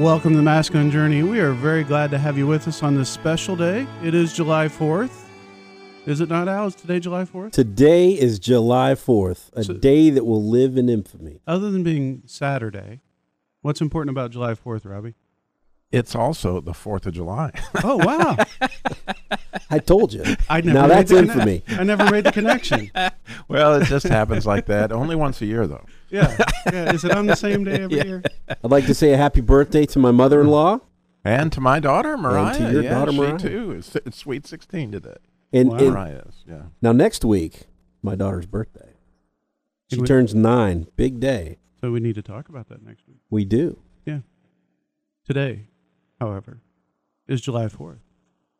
Welcome to the Masculine Journey. We are very glad to have you with us on this special day. It is July 4th. Is it not, Al? Is today July 4th? Today is July 4th, a So- day that will live in infamy. Other than being Saturday, what's important about July 4th, Robbie? It's also the 4th of July. Oh, wow. I told you. I never now that's the conne- infamy. I never made the connection. well, it just happens like that. Only once a year, though. Yeah. yeah. Is it on the same day every Yeah. year? I'd like to say a happy birthday to my mother-in-law. And to my daughter, Mariah. to your yeah, daughter, she too. It's, it's sweet 16 today. And, Wow. and Mariah is, yeah. now next week, my daughter's birthday. She Did we- turns nine. Big day. So we need to talk about that next week. We do. Yeah. Today, however, is July 4th.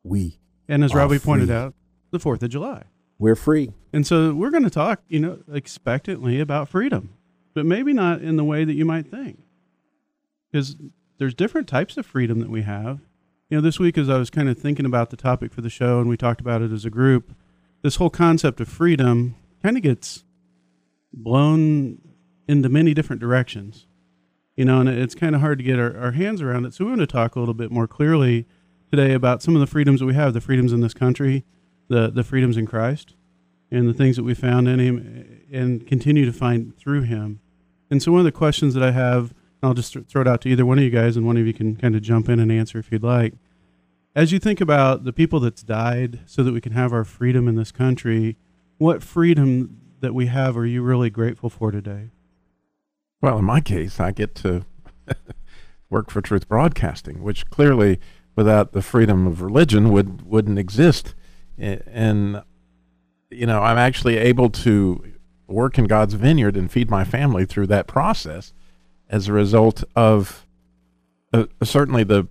We. And as Are Robbie pointed free. out, the 4th of July. We're free. And so we're going to talk, you know, expectantly about freedom, but maybe not in the way that you might think. Because there's different types of freedom that we have. You know, this week as I was kind of thinking about the topic for the show and we talked about it as a group, this whole concept of freedom kind of gets blown into many different directions. You know, and it's kind of hard to get our, our hands around it. So we want to talk a little bit more clearly today about some of the freedoms that we have, the freedoms in this country, the, the freedoms in Christ, and the things that we found in him and continue to find through him. And so one of the questions that I have, I'll just th- throw it out to either one of you guys, and one of you can kind of jump in and answer if you'd like. As you think about the people that's died so that we can have our freedom in this country, what freedom that we have are you really grateful for today? Well, in my case, I get to work for Truth Broadcasting, which clearly, without the freedom of religion, would wouldn't exist. And you know, I'm actually able to work in God's vineyard and feed my family through that process, as a result of uh, certainly the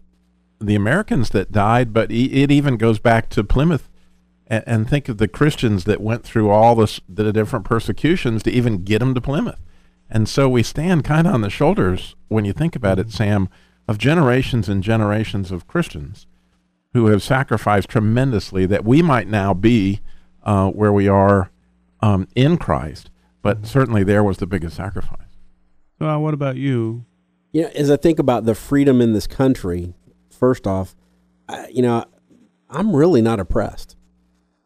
the Americans that died, but it even goes back to Plymouth. And, and think of the Christians that went through all this, the different persecutions to even get them to Plymouth. And so we stand kind of on the shoulders, when you think about it, Sam, of generations and generations of Christians who have sacrificed tremendously that we might now be uh, where we are um, in Christ. But certainly there was the biggest sacrifice. Well, what about you? You know, as I think about the freedom in this country, first off, I, you know, I'm really not oppressed.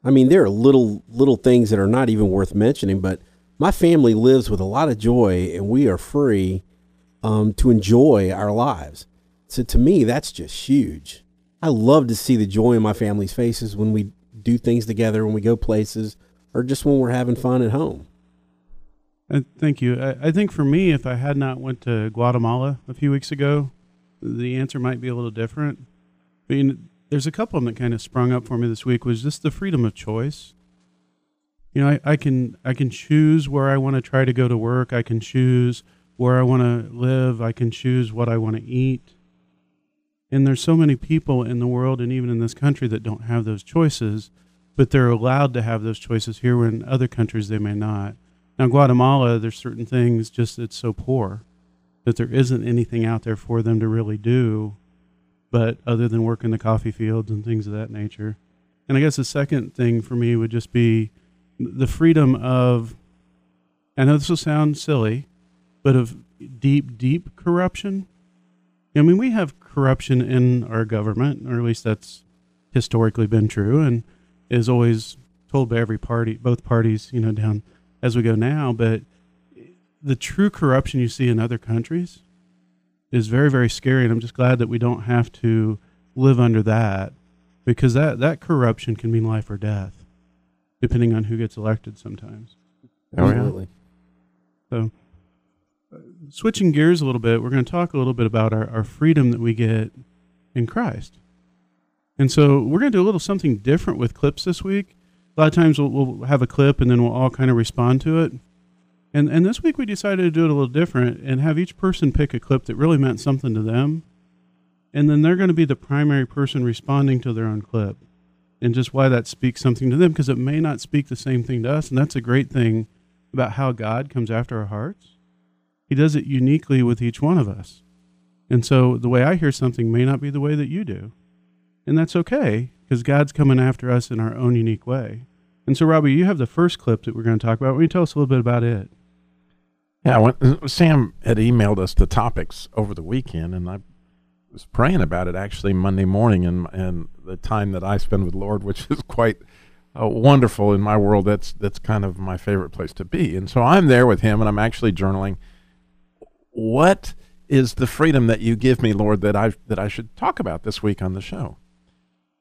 I mean, there are little little things that are not even worth mentioning, but my family lives with a lot of joy, and we are free um, to enjoy our lives. So to me, that's just huge. I love to see the joy in my family's faces when we do things together, when we go places, or just when we're having fun at home. Uh, thank you. I, I think for me, if I had not went to Guatemala a few weeks ago, the answer might be a little different. I mean, there's a couple of them that kind of sprung up for me this week. Was just the freedom of choice. You know, I, I can I can choose where I want to try to go to work. I can choose where I want to live. I can choose what I want to eat. And there's so many people in the world and even in this country that don't have those choices, but they're allowed to have those choices here when other countries they may not. Now, Guatemala, there's certain things just it's so poor that there isn't anything out there for them to really do, but other than work in the coffee fields and things of that nature. And I guess the second thing for me would just be the freedom of, I know this will sound silly, but of deep, deep corruption. I mean, we have corruption in our government, or at least that's historically been true, and is always told by every party, both parties, you know, down as we go now. But the true corruption you see in other countries is very, very scary, and I'm just glad that we don't have to live under that because that that corruption can mean life or death, depending on who gets elected. Sometimes. Oh. Absolutely. So, uh, switching gears a little bit, we're going to talk a little bit about our, our freedom that we get in Christ. And so, we're going to do a little something different with clips this week. A lot of times, we'll, we'll have a clip and then we'll all kind of respond to it. And and this week we decided to do it a little different and have each person pick a clip that really meant something to them. And then they're going to be the primary person responding to their own clip and just why that speaks something to them because it may not speak the same thing to us. And that's a great thing about how God comes after our hearts. He does it uniquely with each one of us. And so the way I hear something may not be the way that you do. And that's okay because God's coming after us in our own unique way. And so, Robbie, you have the first clip that we're going to talk about. Will you tell us a little bit about it? Yeah, when, Sam had emailed us the topics over the weekend, and I was praying about it actually Monday morning, and and the time that I spend with Lord, which is quite uh, wonderful in my world. That's that's kind of my favorite place to be. And so I'm there with him, and I'm actually journaling. What is the freedom that you give me, Lord, that I that I should talk about this week on the show?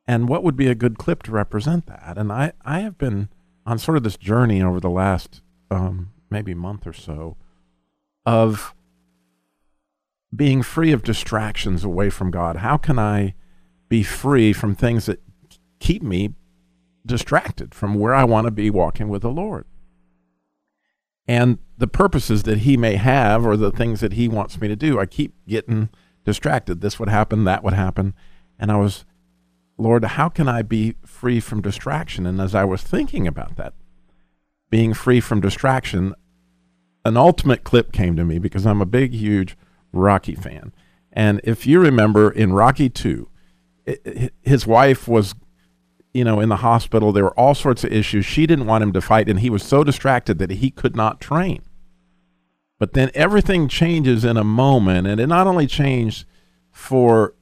And what would be a good clip to represent that? And I I have been on sort of this journey over the last um, maybe month or so of being free of distractions away from God. How can I be free from things that keep me distracted from where I want to be walking with the Lord? And the purposes that He may have or the things that He wants me to do, I keep getting distracted. This would happen, that would happen. And I was, Lord, how can I be free from distraction? And as I was thinking about that, being free from distraction, an ultimate clip came to me because I'm a big, huge Rocky fan. And if you remember in Rocky 2, his wife was, you know, in the hospital. There were all sorts of issues. She didn't want him to fight, and he was so distracted that he could not train. But then everything changes in a moment, and it not only changed for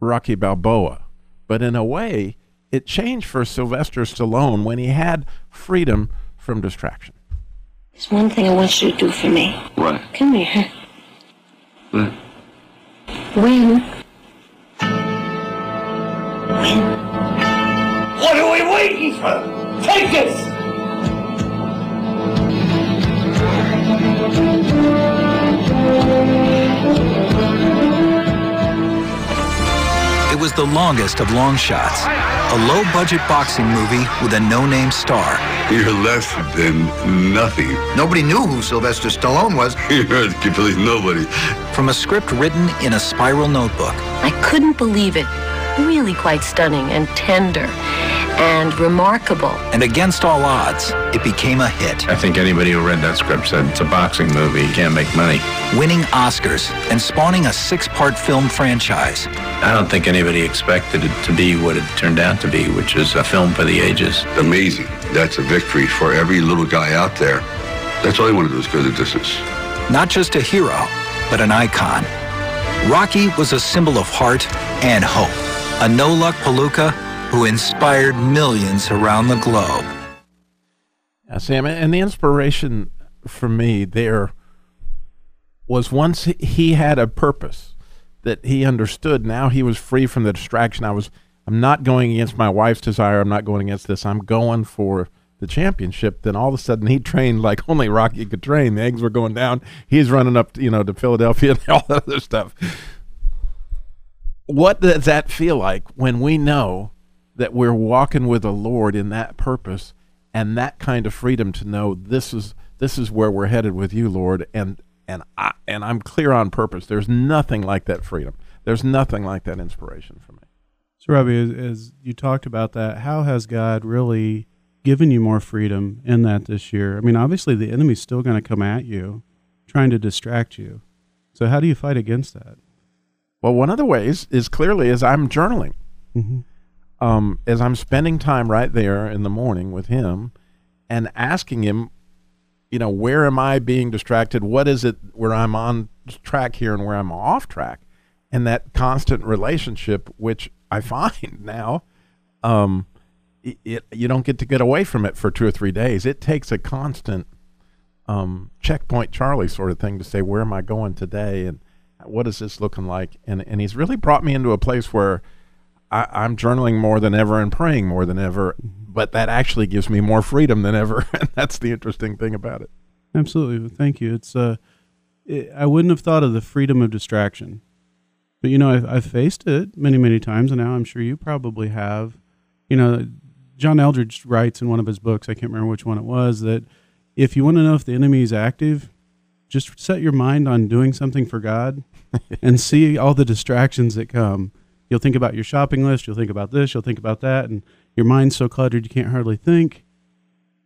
Rocky Balboa, but in a way, it changed for Sylvester Stallone when he had freedom from distraction. There's one thing I want you to do for me. What? Come here. What? Win. Win. What are we waiting for? Take this! It was the longest of long shots. A low budget boxing movie with a no name star. You're less than nothing. Nobody knew who Sylvester Stallone was. You're completely nobody. From a script written in a spiral notebook. I couldn't believe it. Really quite stunning and tender and remarkable. And against all odds, it became a hit. I think anybody who read that script said it's a boxing movie, you can't make money. Winning Oscars and spawning a six part film franchise. I don't think anybody expected it to be what it turned out to be, which is a film for the ages. Amazing. That's a victory for every little guy out there. That's all I want to do is go the distance. Not just a hero, but an icon. Rocky was a symbol of heart and hope. A no-luck Palooka who inspired millions around the globe. Yeah, Sam, and the inspiration for me there was once he had a purpose that he understood. Now he was free from the distraction. I was, I'm not going against my wife's desire. I'm not going against this. I'm going for the championship. Then all of a sudden he trained like only Rocky could train. The eggs were going down. He's running up, you know, to Philadelphia and all that other stuff. What does that feel like when we know that we're walking with the Lord in that purpose and that kind of freedom to know this is this is where we're headed with you, Lord, and and I and I'm clear on purpose. There's nothing like that freedom. There's nothing like that inspiration for me. So, Robbie, as, as you talked about that, how has God really given you more freedom in that this year? I mean, obviously the enemy's still going to come at you, trying to distract you. So, how do you fight against that? Well, one of the ways is clearly as I'm journaling. Mm-hmm. Um, as I'm spending time right there in the morning with him and asking him, you know, where am I being distracted? What is it where I'm on track here and where I'm off track? And that constant relationship, which I find now, um, it, it, you don't get to get away from it for two or three days. It takes a constant um, checkpoint Charlie sort of thing to say, where am I going today? And what is this looking like? And, and he's really brought me into a place where I, I'm journaling more than ever and praying more than ever, but that actually gives me more freedom than ever. and that's the interesting thing about it. Absolutely. Thank you. It's, uh, it, I wouldn't have thought of the freedom of distraction. But, you know, I've, I've faced it many, many times, and now I'm sure you probably have. You know, John Eldredge writes in one of his books, I can't remember which one it was, that if you want to know if the enemy is active, just set your mind on doing something for God and see all the distractions that come. You'll think about your shopping list, you'll think about this, you'll think about that, and your mind's so cluttered you can't hardly think.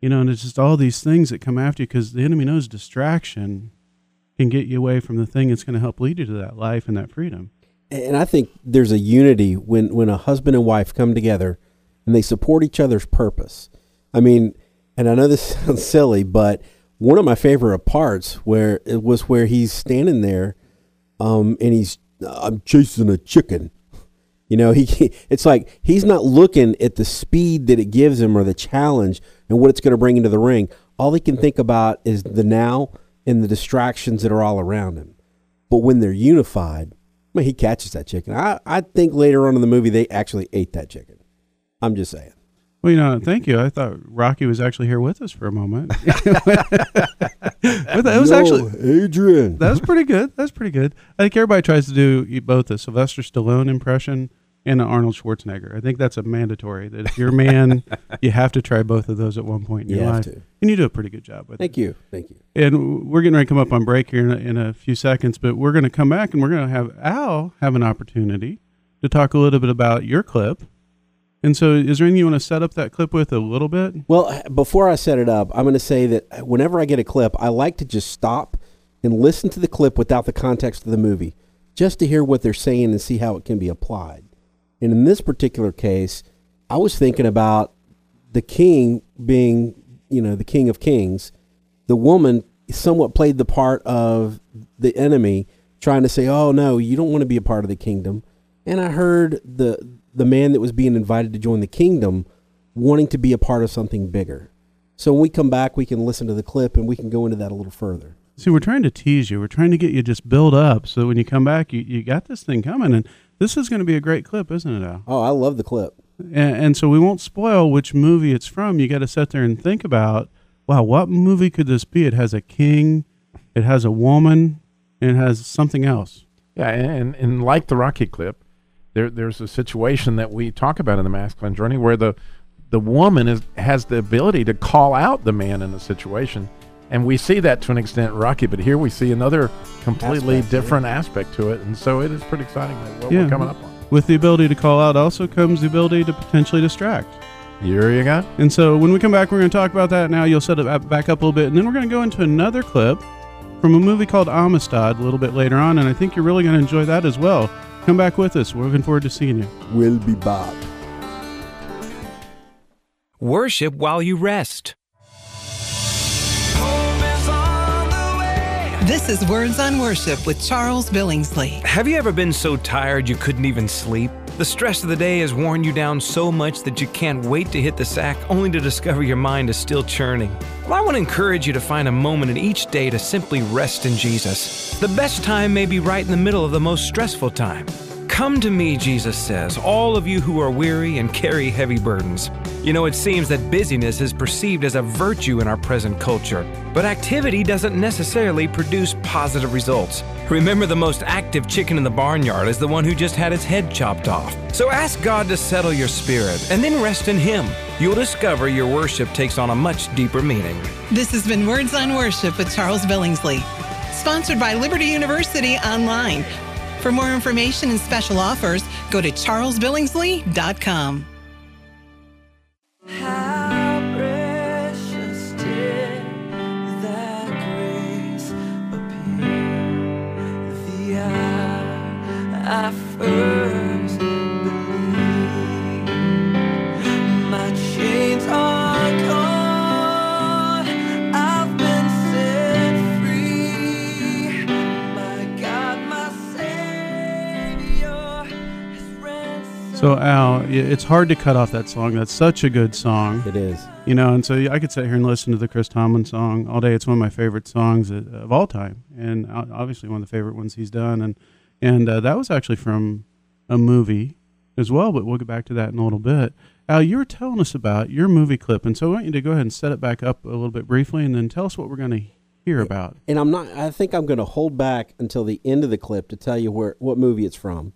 You know, and it's just all these things that come after you because the enemy knows distraction can get you away from the thing that's going to help lead you to that life and that freedom. And I think there's a unity when, when a husband and wife come together and they support each other's purpose. I mean, and I know this sounds silly, but one of my favorite parts where it was where he's standing there, um, and he's I'm chasing a chicken. You know, he it's like he's not looking at the speed that it gives him or the challenge and what it's going to bring into the ring. All he can think about is the now and the distractions that are all around him. But when they're unified, I mean, he catches that chicken. I, I think later on in the movie they actually ate that chicken. I'm just saying. Well, you know, thank you. I thought Rocky was actually here with us for a moment. but that was No, actually Adrian. that was pretty good. That's pretty good. I think everybody tries to do both a Sylvester Stallone impression and an Arnold Schwarzenegger. I think that's a mandatory. That if you're a man, you have to try both of those at one point in You your have life. to. And you do a pretty good job with it. Thank you. Thank you. And we're getting ready to come up on break here in a, in a few seconds, but we're going to come back and we're going to have Al have an opportunity to talk a little bit about your clip. And so, is there anything you want to set up that clip with a little bit? Well, before I set it up, I'm going to say that uh, whenever I get a clip, I like to just stop and listen to the clip without the context of the movie, just to hear what they're saying and see how it can be applied. And in this particular case, I was thinking about the king being, you know, the king of kings. The woman somewhat played the part of the enemy, trying to say, "Oh no, you don't want to be a part of the kingdom." And I heard the the man that was being invited to join the kingdom wanting to be a part of something bigger. So when we come back, we can listen to the clip and we can go into that a little further. See, we're trying to tease you. We're trying to get you just build up so that when you come back, you, you got this thing coming. And this is going to be a great clip, isn't it, Al? Oh, I love the clip. And, and so we won't spoil which movie it's from. You got to sit there and think about, wow, what movie could this be? It has a king, it has a woman, and it has something else. Yeah, and, and like the Rocky clip, there there's a situation that we talk about in the masculine journey where the the woman is has the ability to call out the man in a situation, and we see that to an extent Rocky, but here we see another completely Aspect, yeah. different aspect to it, and so it is pretty exciting that what Yeah. we're coming up on. With the ability to call out also comes the ability to potentially distract. Here you go. And so when we come back, we're going to talk about that now. You'll set it back up a little bit, and then we're going to go into another clip from a movie called Amistad a little bit later on, and I think you're really going to enjoy that as well. Come back with us. We're looking forward to seeing you. We'll be back. Worship while you rest. This is Words on Worship with Charles Billingsley. Have you ever been so tired you couldn't even sleep? The stress of the day has worn you down so much that you can't wait to hit the sack only to discover your mind is still churning. Well, I want to encourage you to find a moment in each day to simply rest in Jesus. The best time may be right in the middle of the most stressful time. Come to me, Jesus says, all of you who are weary and carry heavy burdens. You know, it seems that busyness is perceived as a virtue in our present culture, but activity doesn't necessarily produce positive results. Remember, the most active chicken in the barnyard is the one who just had its head chopped off. So ask God to settle your spirit and then rest in Him. You'll discover your worship takes on a much deeper meaning. This has been Words on Worship with Charles Billingsley, sponsored by Liberty University Online. For more information and special offers, go to charlesbillingsley.com. So, Al, it's hard to cut off that song. That's such a good song. It is. You know, and so I could sit here and listen to the Chris Tomlin song all day. It's one of my favorite songs of all time, and obviously one of the favorite ones he's done. And and uh, that was actually from a movie as well. But we'll get back to that in a little bit. Al, you were telling us about your movie clip, and so I want you to go ahead and set it back up a little bit briefly, and then tell us what we're going to hear about. And I'm not. I think I'm going to hold back until the end of the clip to tell you where what movie it's from.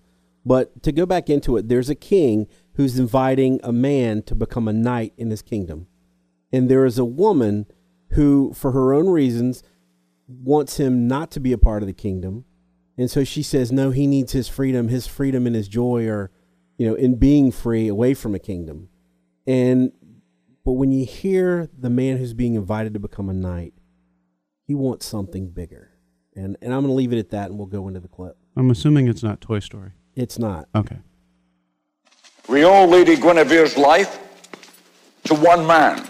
But to go back into it, there's a king who's inviting a man to become a knight in his kingdom, and there is a woman who, for her own reasons, wants him not to be a part of the kingdom. And so she says, no, he needs his freedom. His freedom and his joy are, you know, in being free away from a kingdom. And, but when you hear the man who's being invited to become a knight, he wants something bigger. And, and I'm going to leave it at that and we'll go into the clip. I'm assuming it's not Toy Story. It's not. Okay. We owe Lady Guinevere's life to one man.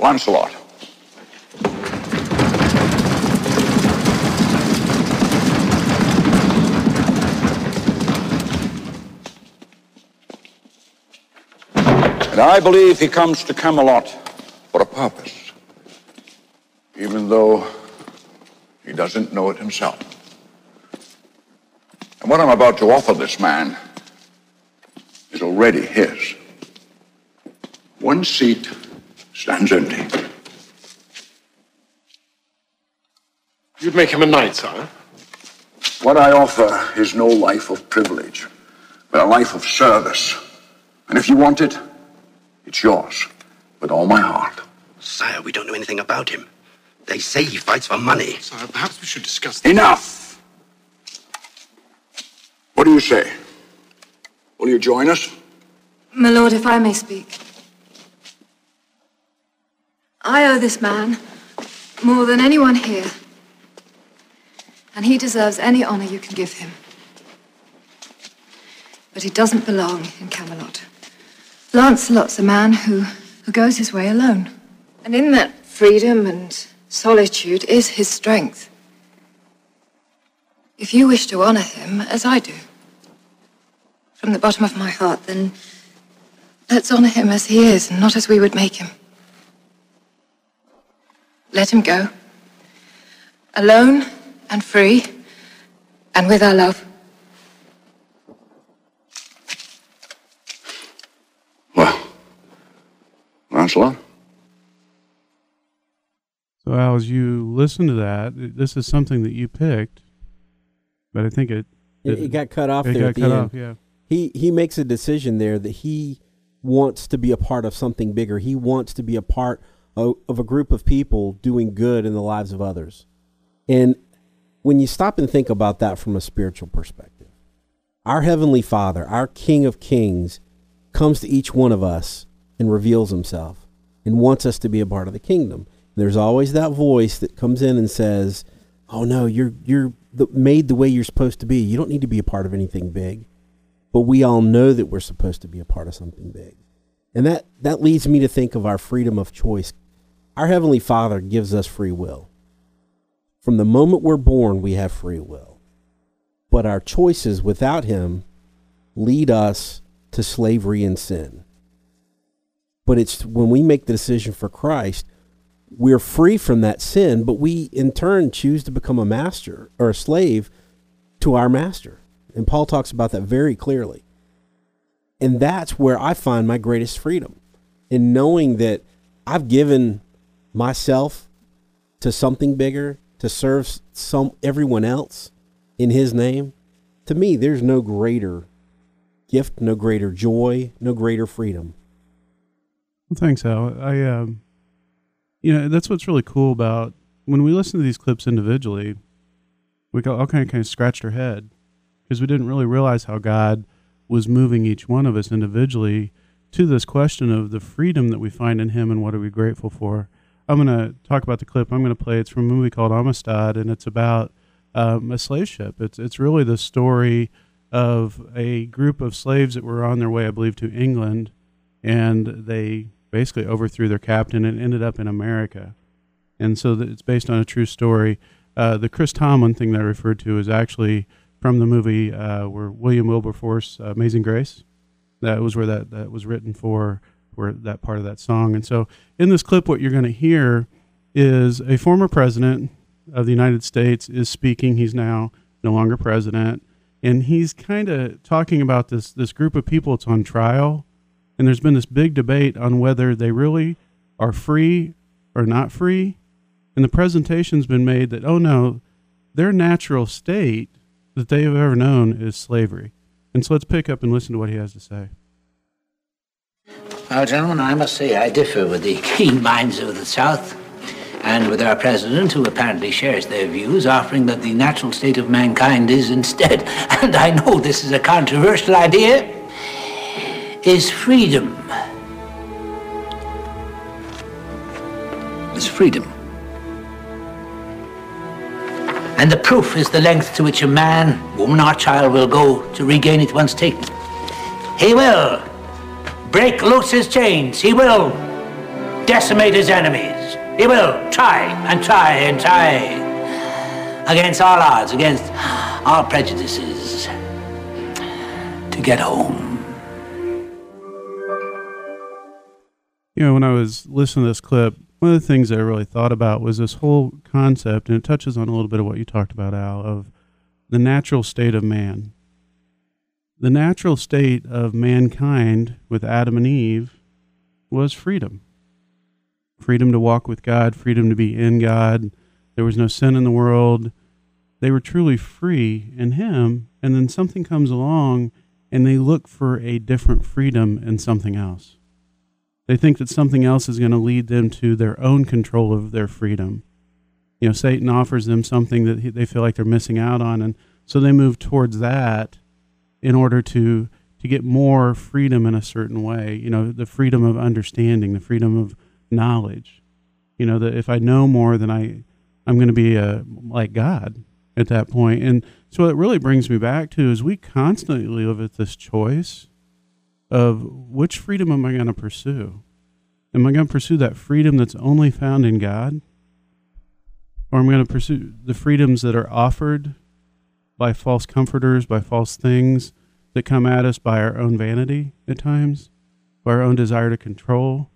Lancelot. And I believe he comes to Camelot for a purpose, even though he doesn't know it himself. And what I'm about to offer this man is already his. One seat stands empty. You'd make him a knight, sire? What I offer is no life of privilege, but a life of service. And if you want it, it's yours with all my heart. Sire, we don't know anything about him. They say he fights for money. Sire, perhaps we should discuss this. Enough! What do you say? Will you join us? My lord, if I may speak. I owe this man more than anyone here. And he deserves any honor you can give him. But he doesn't belong in Camelot. Lancelot's a man who, who goes his way alone. And in that freedom and solitude is his strength. If you wish to honor him, as I do, from the bottom of my heart, then let's honor him as he is, and not as we would make him. Let him go. Alone and free, and with our love. Well, Lancelot? So, Al, as you listen to that, this is something that you picked, but I think it It, it got cut off it there got at the cut end. off, yeah. He he makes a decision there that he wants to be a part of something bigger. He wants to be a part of, of a group of people doing good in the lives of others. And when you stop and think about that from a spiritual perspective, our heavenly Father, our King of Kings, comes to each one of us and reveals himself and wants us to be a part of the kingdom. There's always that voice that comes in and says, "Oh no, you're you're the, made the way you're supposed to be. You don't need to be a part of anything big." But we all know that we're supposed to be a part of something big. And that that leads me to think of our freedom of choice. Our heavenly Father gives us free will. From the moment we're born, we have free will. But our choices without him lead us to slavery and sin. But it's when we make the decision for Christ, we're free from that sin, but we in turn choose to become a master or a slave to our master. And Paul talks about that very clearly. And that's where I find my greatest freedom in knowing that I've given myself to something bigger to serve some everyone else in his name. To me, there's no greater gift, no greater joy, no greater freedom. Thanks, Al. I, um, you know, that's what's really cool about when we listen to these clips individually. We all kind of kind of scratched our head because we didn't really realize how God was moving each one of us individually to this question of the freedom that we find in Him and what are we grateful for. I'm going to talk about the clip I'm going to play. It's from a movie called Amistad, and it's about um, a slave ship. It's it's really the story of a group of slaves that were on their way, I believe, to England, and they basically overthrew their captain and ended up in America. And so it's based on a true story. Uh, the Chris Tomlin thing that I referred to is actually from the movie uh, where William Wilberforce, uh, Amazing Grace. That was where that, that was written for, for that part of that song. And so in this clip, what you're going to hear is a former president of the United States is speaking. He's now no longer president. And he's kind of talking about this, this group of people that's on trial. And there's been this big debate on whether they really are free or not free. And the presentation's been made that, oh no, their natural state that they have ever known is slavery. And so let's pick up and listen to what he has to say. Well, gentlemen, I must say I differ with the keen minds of the South and with our president, who apparently shares their views, offering that the natural state of mankind is instead, and I know this is a controversial idea, is freedom. Is freedom. And the proof is the length to which a man, woman, or child will go to regain it once taken. He will break loose his chains. He will decimate his enemies. He will try and try and try against all odds, against all prejudices to get home. You know, when I was listening to this clip, one of the things that I really thought about was this whole concept, and it touches on a little bit of what you talked about, Al, of the natural state of man. The natural state of mankind with Adam and Eve was freedom freedom to walk with God, freedom to be in God. There was no sin in the world. They were truly free in Him. And then something comes along and they look for a different freedom in something else. They think that something else is going to lead them to their own control of their freedom. You know, Satan offers them something that they feel like they're missing out on. And so they move towards that in order to to get more freedom in a certain way. You know, the freedom of understanding, the freedom of knowledge. You know that if I know more, then I I'm going to be a, uh, like God at that point. And so it really brings me back to is we constantly live with this choice of which freedom am I going to pursue? Am I going to pursue that freedom that's only found in God? Or am I going to pursue the freedoms that are offered by false comforters, by false things that come at us by our own vanity at times, by our own desire to control?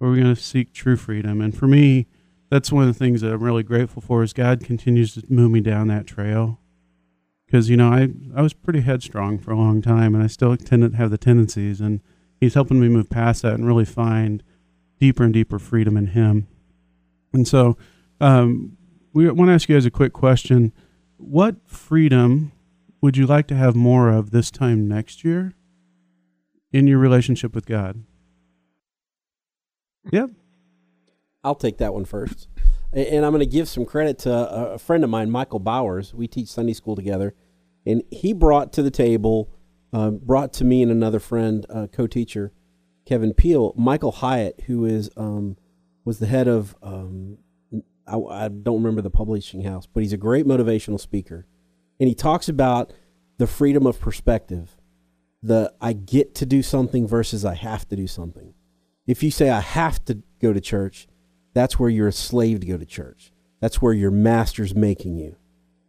or are we're going to seek true freedom. And for me, that's one of the things that I'm really grateful for is God continues to move me down that trail. Because, you know, I, I was pretty headstrong for a long time and I still tend to have the tendencies. And He's helping me move past that and really find deeper and deeper freedom in Him. And so um, we want to ask you guys a quick question. What freedom would you like to have more of this time next year in your relationship with God? Yep. I'll take that one first. And I'm going to give some credit to a friend of mine, Michael Bowers. We teach Sunday school together. And he brought to the table, uh, brought to me and another friend, uh, co teacher, Kevin Peel, Michael Hyatt, who is um, was the head of, um, I, I don't remember the publishing house, but he's a great motivational speaker. And he talks about the freedom of perspective, the I get to do something versus I have to do something. If you say, I have to go to church, that's where you're a slave to go to church. That's where your master's making you.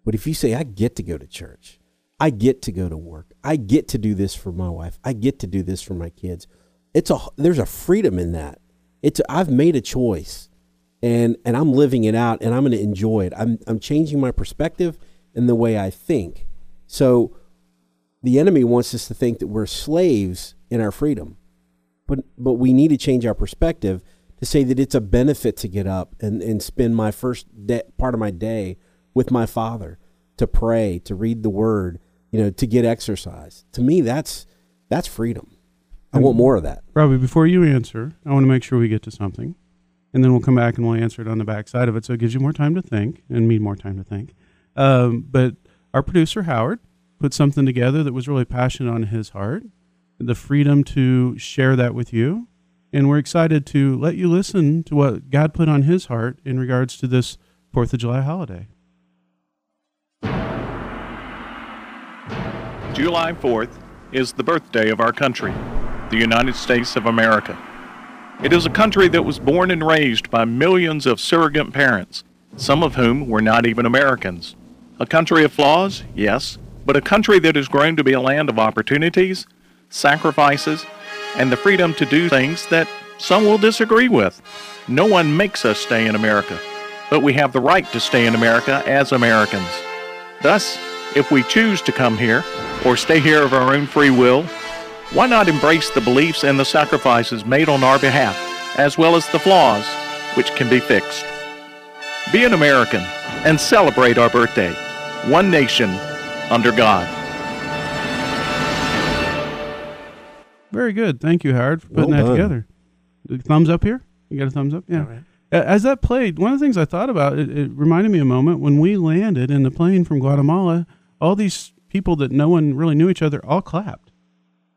But if you say, I get to go to church, I get to go to work, I get to do this for my wife, I get to do this for my kids, it's a, there's a freedom in that. It's, I've made a choice and, and I'm living it out and I'm going to enjoy it. I'm, I'm changing my perspective and the way I think. So the enemy wants us to think that we're slaves in our freedom but but we need to change our perspective to say that it's a benefit to get up and, and spend my first de- part of my day with my father to pray to read the word you know to get exercise. To me that's that's freedom. I and want more of that. Robbie before you answer i want to make sure we get to something and then we'll come back and we'll answer it on the back side of it so it gives you more time to think and me more time to think. Um, but our producer howard put something together that was really passionate on his heart the freedom to share that with you. And we're excited to let you listen to what God put on his heart in regards to this 4th of July holiday. July 4th is the birthday of our country, the United States of America. It is a country that was born and raised by millions of surrogate parents, some of whom were not even Americans. A country of flaws, yes, but a country that has grown to be a land of opportunities sacrifices, and the freedom to do things that some will disagree with. No one makes us stay in America, but we have the right to stay in America as Americans. Thus, if we choose to come here or stay here of our own free will, why not embrace the beliefs and the sacrifices made on our behalf, as well as the flaws which can be fixed? Be an American and celebrate our birthday, one nation under God. Very good. Thank you, Howard, for putting Well that together. Uh, thumbs up here. You got a thumbs up? Yeah. A- As that played, one of the things I thought about, it, it reminded me a moment when we landed in the plane from Guatemala. All these people that no one really knew each other all clapped.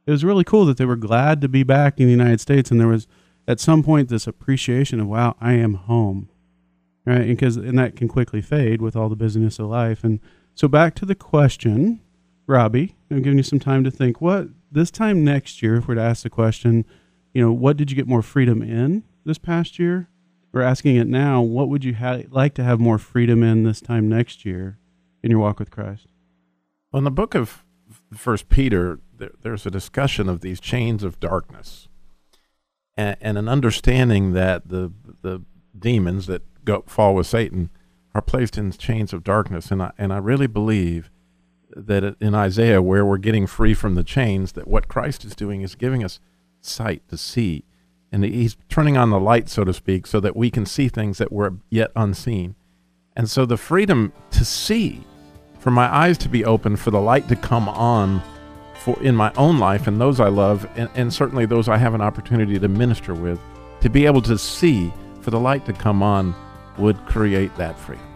It was really cool that they were glad to be back in the United States, and there was at some point this appreciation of wow, I am home, right? Because and that can quickly fade with all the busyness of life. And so back to the question, Robbie, I'm giving you some time to think. What this time next year, if we're to ask the question, you know, what did you get more freedom in this past year? We're asking it now. What would you ha- like to have more freedom in this time next year in your walk with Christ? Well, in the book of First Peter, there, there's a discussion of these chains of darkness, and, and an understanding that the the demons that go fall with Satan are placed in chains of darkness, and I and I really believe that in Isaiah, where we're getting free from the chains, that what Christ is doing is giving us sight to see, and He's turning on the light, so to speak, so that we can see things that were yet unseen, and so the freedom to see for my eyes to be open, for the light to come on for in my own life and those I love, and, and certainly those I have an opportunity to minister with, to be able to see, for the light to come on, would create that freedom.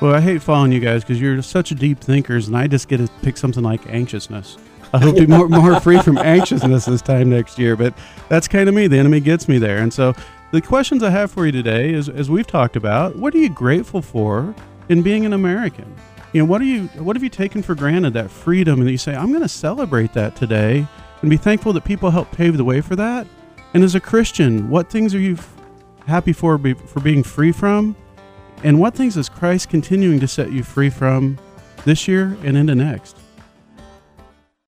Well, I hate following you guys because you're such deep thinkers, and I just get to pick something like anxiousness. I hope to be more, more free from anxiousness this time next year, but that's kind of me. The enemy gets me there. And so the questions I have for you today is, as we've talked about, what are you grateful for in being an American? You know, what are you, what have you taken for granted that freedom and that you say, I'm going to celebrate that today and be thankful that people helped pave the way for that? And as a Christian, what things are you f- happy for, be, for being free from? And what things is Christ continuing to set you free from this year and into next?